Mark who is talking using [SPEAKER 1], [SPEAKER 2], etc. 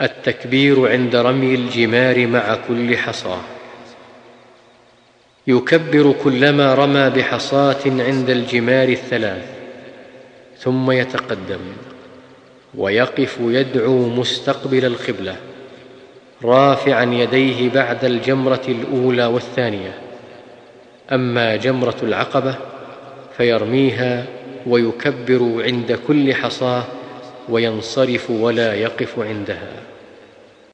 [SPEAKER 1] التكبير عند رمي الجمار مع كل حصاه يكبر كلما رمى بحصاة عند الجمار الثلاث ثم يتقدم ويقف يدعو مستقبل القبلة رافعا يديه بعد الجمرة الأولى والثانية. أما جمرة العقبة فيرميها ويكبر عند كل حصاة وينصرف ولا يقف عندها.